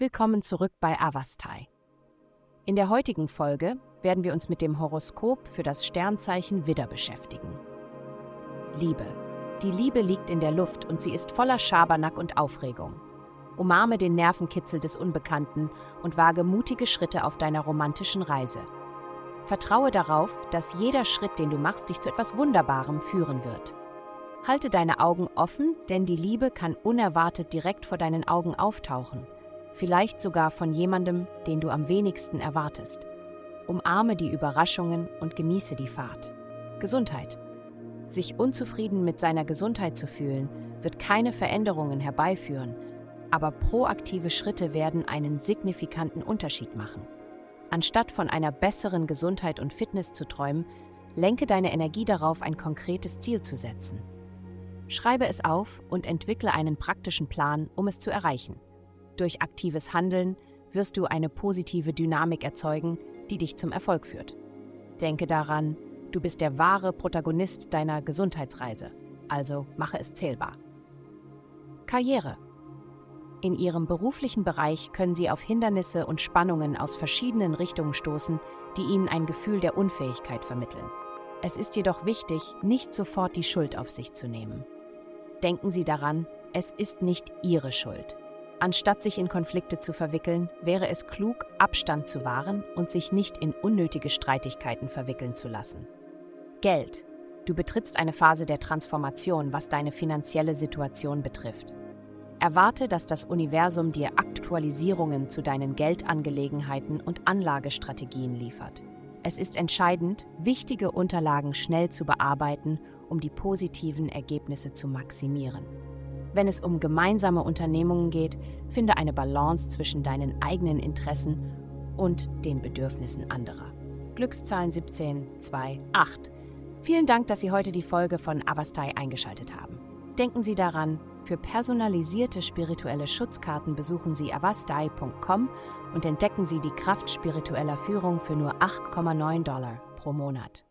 Willkommen zurück bei Avastai. In der heutigen Folge werden wir uns mit dem Horoskop für das Sternzeichen Widder beschäftigen. Liebe. Die Liebe liegt in der Luft und sie ist voller Schabernack und Aufregung. Umarme den Nervenkitzel des Unbekannten und wage mutige Schritte auf deiner romantischen Reise. Vertraue darauf, dass jeder Schritt, den du machst, dich zu etwas Wunderbarem führen wird. Halte deine Augen offen, denn die Liebe kann unerwartet direkt vor deinen Augen auftauchen – vielleicht sogar von jemandem, den du am wenigsten erwartest. Umarme die Überraschungen und genieße die Fahrt. Gesundheit. Sich unzufrieden mit seiner Gesundheit zu fühlen, wird keine Veränderungen herbeiführen, aber proaktive Schritte werden einen signifikanten Unterschied machen. Anstatt von einer besseren Gesundheit und Fitness zu träumen, lenke deine Energie darauf, ein konkretes Ziel zu setzen. Schreibe es auf und entwickle einen praktischen Plan, um es zu erreichen. Durch aktives Handeln wirst du eine positive Dynamik erzeugen, die dich zum Erfolg führt. Denke daran, du bist der wahre Protagonist deiner Gesundheitsreise, also mache es zählbar. Karriere. In Ihrem beruflichen Bereich können Sie auf Hindernisse und Spannungen aus verschiedenen Richtungen stoßen, die Ihnen ein Gefühl der Unfähigkeit vermitteln. Es ist jedoch wichtig, nicht sofort die Schuld auf sich zu nehmen. Denken Sie daran, es ist nicht Ihre Schuld. Anstatt sich in Konflikte zu verwickeln, wäre es klug, Abstand zu wahren und sich nicht in unnötige Streitigkeiten verwickeln zu lassen. Geld. Du betrittst eine Phase der Transformation, was deine finanzielle Situation betrifft. Erwarte, dass das Universum dir Aktualisierungen zu deinen Geldangelegenheiten und Anlagestrategien liefert. Es ist entscheidend, wichtige Unterlagen schnell zu bearbeiten, um die positiven Ergebnisse zu maximieren. Wenn es um gemeinsame Unternehmungen geht, finde eine Balance zwischen deinen eigenen Interessen und den Bedürfnissen anderer. Glückszahlen 17, 2, 8. Vielen Dank, dass Sie heute die Folge von Avastai eingeschaltet haben. Denken Sie daran, für personalisierte spirituelle Schutzkarten besuchen Sie avastai.com und entdecken Sie die Kraft spiritueller Führung für nur 8,9 Dollar pro Monat.